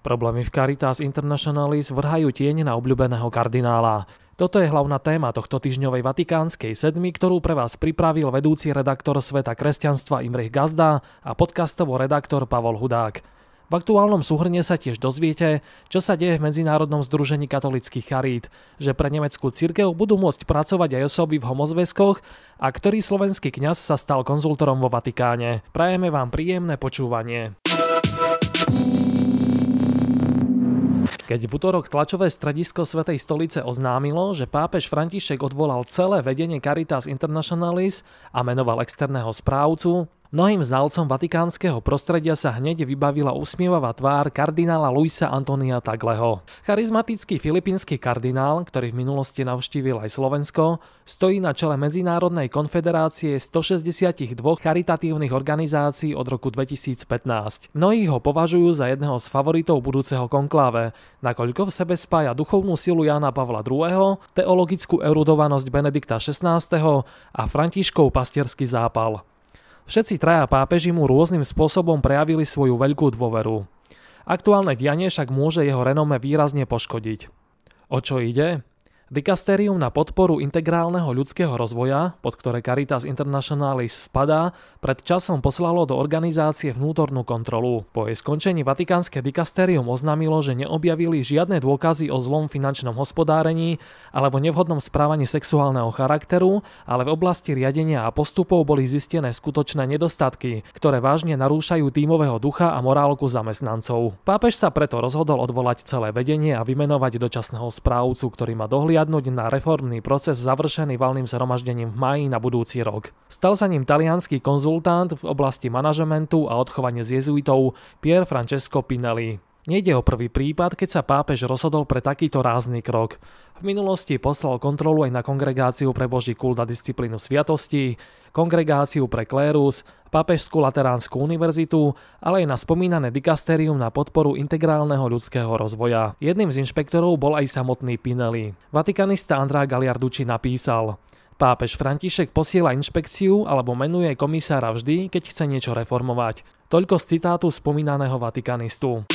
Problémy v Caritas Internationalis vrhajú tieň na obľúbeného kardinála. Toto je hlavná téma tohto týždňovej Vatikánskej sedmi, ktorú pre vás pripravil vedúci redaktor Sveta kresťanstva Imrich Gazda a podcastovo redaktor Pavol Hudák. V aktuálnom súhrne sa tiež dozviete, čo sa deje v Medzinárodnom združení katolických charít, že pre nemeckú cirkev budú môcť pracovať aj osoby v homozväzkoch a ktorý slovenský kňaz sa stal konzultorom vo Vatikáne. Prajeme vám príjemné počúvanie. Keď v útorok tlačové stredisko Svetej stolice oznámilo, že pápež František odvolal celé vedenie Caritas Internationalis a menoval externého správcu, Mnohým znalcom vatikánskeho prostredia sa hneď vybavila usmievavá tvár kardinála Luisa Antonia Tagleho. Charizmatický filipínsky kardinál, ktorý v minulosti navštívil aj Slovensko, stojí na čele Medzinárodnej konfederácie 162 charitatívnych organizácií od roku 2015. Mnohí ho považujú za jedného z favoritov budúceho konkláve, nakoľko v sebe spája duchovnú silu Jána Pavla II., teologickú erudovanosť Benedikta XVI. a Františkov pastierský zápal. Všetci traja pápeži mu rôznym spôsobom prejavili svoju veľkú dôveru. Aktuálne dianie však môže jeho renome výrazne poškodiť. O čo ide? Dikastérium na podporu integrálneho ľudského rozvoja, pod ktoré Caritas Internationalis spadá, pred časom poslalo do organizácie vnútornú kontrolu. Po jej skončení Vatikánske dikastérium oznámilo, že neobjavili žiadne dôkazy o zlom finančnom hospodárení alebo nevhodnom správaní sexuálneho charakteru, ale v oblasti riadenia a postupov boli zistené skutočné nedostatky, ktoré vážne narúšajú tímového ducha a morálku zamestnancov. Pápež sa preto rozhodol odvolať celé vedenie a vymenovať dočasného správcu, ktorý má dohliadať prihliadnúť na reformný proces završený valným zhromaždením v maji na budúci rok. Stal sa ním talianský konzultant v oblasti manažementu a odchovanie z jezuitov Pier Francesco Pinelli. Nejde o prvý prípad, keď sa pápež rozhodol pre takýto rázny krok. V minulosti poslal kontrolu aj na kongregáciu pre Boží kult a disciplínu sviatosti, kongregáciu pre klérus, Pápežskú lateránsku univerzitu, ale aj na spomínané dikastérium na podporu integrálneho ľudského rozvoja. Jedným z inšpektorov bol aj samotný Pinelli. Vatikanista Andrá Galiarducci napísal Pápež František posiela inšpekciu alebo menuje komisára vždy, keď chce niečo reformovať. Toľko z citátu spomínaného vatikanistu.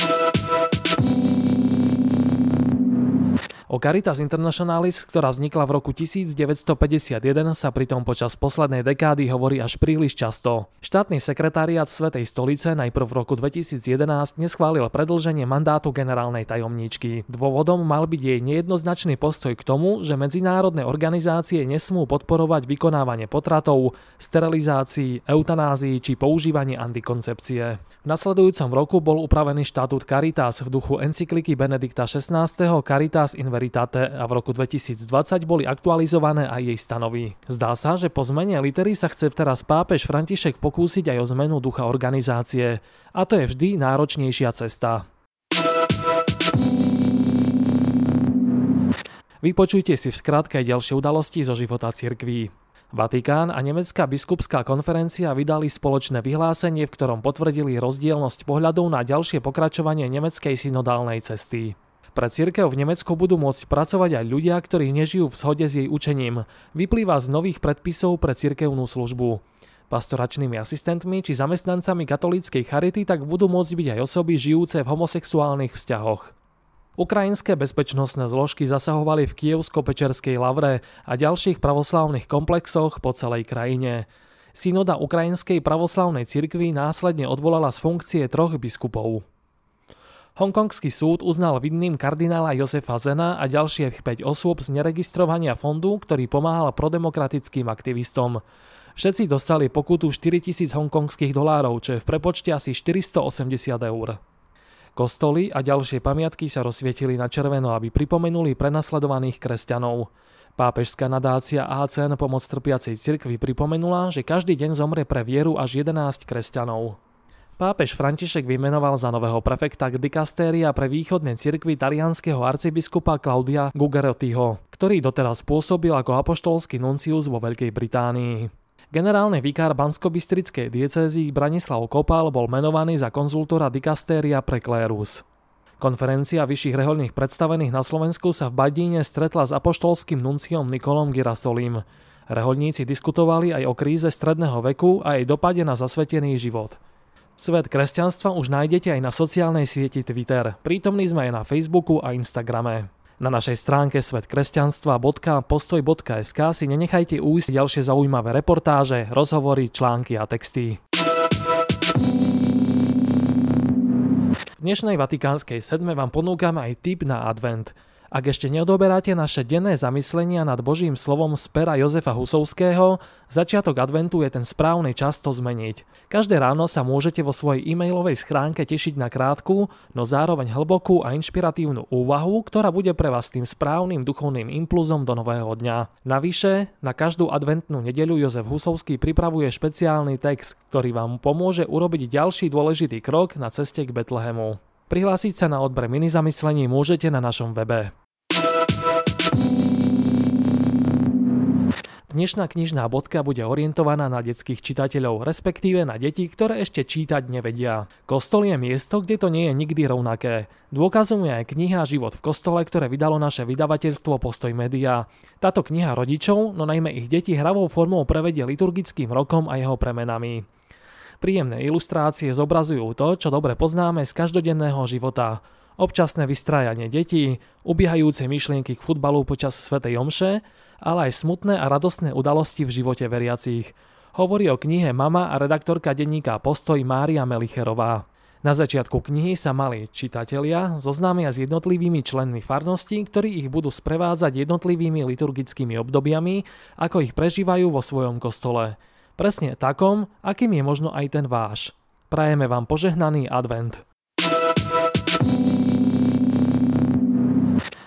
O Caritas Internationalis, ktorá vznikla v roku 1951, sa pritom počas poslednej dekády hovorí až príliš často. Štátny sekretariat Svetej stolice najprv v roku 2011 neschválil predlženie mandátu generálnej tajomníčky. Dôvodom mal byť jej nejednoznačný postoj k tomu, že medzinárodné organizácie nesmú podporovať vykonávanie potratov, sterilizácií, eutanázií či používanie antikoncepcie. V nasledujúcom roku bol upravený štatút Caritas v duchu encykliky Benedikta XVI Caritas in Veritate a v roku 2020 boli aktualizované aj jej stanovy. Zdá sa, že po zmene litery sa chce teraz pápež František pokúsiť aj o zmenu ducha organizácie. A to je vždy náročnejšia cesta. Vypočujte si v skratke ďalšie udalosti zo života cirkví. Vatikán a Nemecká biskupská konferencia vydali spoločné vyhlásenie, v ktorom potvrdili rozdielnosť pohľadov na ďalšie pokračovanie nemeckej synodálnej cesty. Pre církev v Nemecku budú môcť pracovať aj ľudia, ktorí nežijú v shode s jej učením. Vyplýva z nových predpisov pre cirkevnú službu. Pastoračnými asistentmi či zamestnancami katolíckej charity tak budú môcť byť aj osoby žijúce v homosexuálnych vzťahoch. Ukrajinské bezpečnostné zložky zasahovali v Kievsko-Pečerskej lavre a ďalších pravoslávnych komplexoch po celej krajine. Synoda Ukrajinskej pravoslavnej cirkvi následne odvolala z funkcie troch biskupov. Hongkongský súd uznal vinným kardinála Josefa Zena a ďalších 5 osôb z neregistrovania fondu, ktorý pomáhal prodemokratickým aktivistom. Všetci dostali pokutu 4000 hongkongských dolárov, čo je v prepočte asi 480 eur. Kostoly a ďalšie pamiatky sa rozsvietili na červeno, aby pripomenuli prenasledovaných kresťanov. Pápežská nadácia ACN Pomoc trpiacej cirkvi pripomenula, že každý deň zomre pre vieru až 11 kresťanov. Pápež František vymenoval za nového prefekta dikastéria pre východné cirkvy talianského arcibiskupa Claudia Gugerottiho, ktorý doteraz pôsobil ako apoštolský nuncius vo Veľkej Británii. Generálny vikár Banskobistrickej diecézy Branislav Kopal bol menovaný za konzultora dikastéria pre klérus. Konferencia vyšších reholných predstavených na Slovensku sa v Badíne stretla s apoštolským nunciom Nikolom Girasolim. Reholníci diskutovali aj o kríze stredného veku a jej dopade na zasvetený život. Svet kresťanstva už nájdete aj na sociálnej sieti Twitter. Prítomní sme aj na Facebooku a Instagrame. Na našej stránke svetkresťanstva.postoj.sk si nenechajte újsť ďalšie zaujímavé reportáže, rozhovory, články a texty. V dnešnej vatikánskej sedme vám ponúkam aj tip na advent – ak ešte neodoberáte naše denné zamyslenia nad Božím slovom z pera Jozefa Husovského, začiatok adventu je ten správny čas to zmeniť. Každé ráno sa môžete vo svojej e-mailovej schránke tešiť na krátku, no zároveň hlbokú a inšpiratívnu úvahu, ktorá bude pre vás tým správnym duchovným impulzom do nového dňa. Navyše, na každú adventnú nedeľu Jozef Husovský pripravuje špeciálny text, ktorý vám pomôže urobiť ďalší dôležitý krok na ceste k Betlehemu. Prihlásiť sa na odber mini zamyslení môžete na našom webe. Dnešná knižná bodka bude orientovaná na detských čitateľov, respektíve na deti, ktoré ešte čítať nevedia. Kostol je miesto, kde to nie je nikdy rovnaké. Dôkazom je aj kniha Život v kostole, ktoré vydalo naše vydavateľstvo Postoj Media. Táto kniha rodičov, no najmä ich deti hravou formou prevedie liturgickým rokom a jeho premenami. Príjemné ilustrácie zobrazujú to, čo dobre poznáme z každodenného života. Občasné vystrájanie detí, ubiehajúce myšlienky k futbalu počas Svetej Omše, ale aj smutné a radostné udalosti v živote veriacich. Hovorí o knihe mama a redaktorka denníka Postoj Mária Melicherová. Na začiatku knihy sa mali čitatelia zoznámia s jednotlivými členmi farnosti, ktorí ich budú sprevádzať jednotlivými liturgickými obdobiami, ako ich prežívajú vo svojom kostole. Presne takom, akým je možno aj ten váš. Prajeme vám požehnaný advent.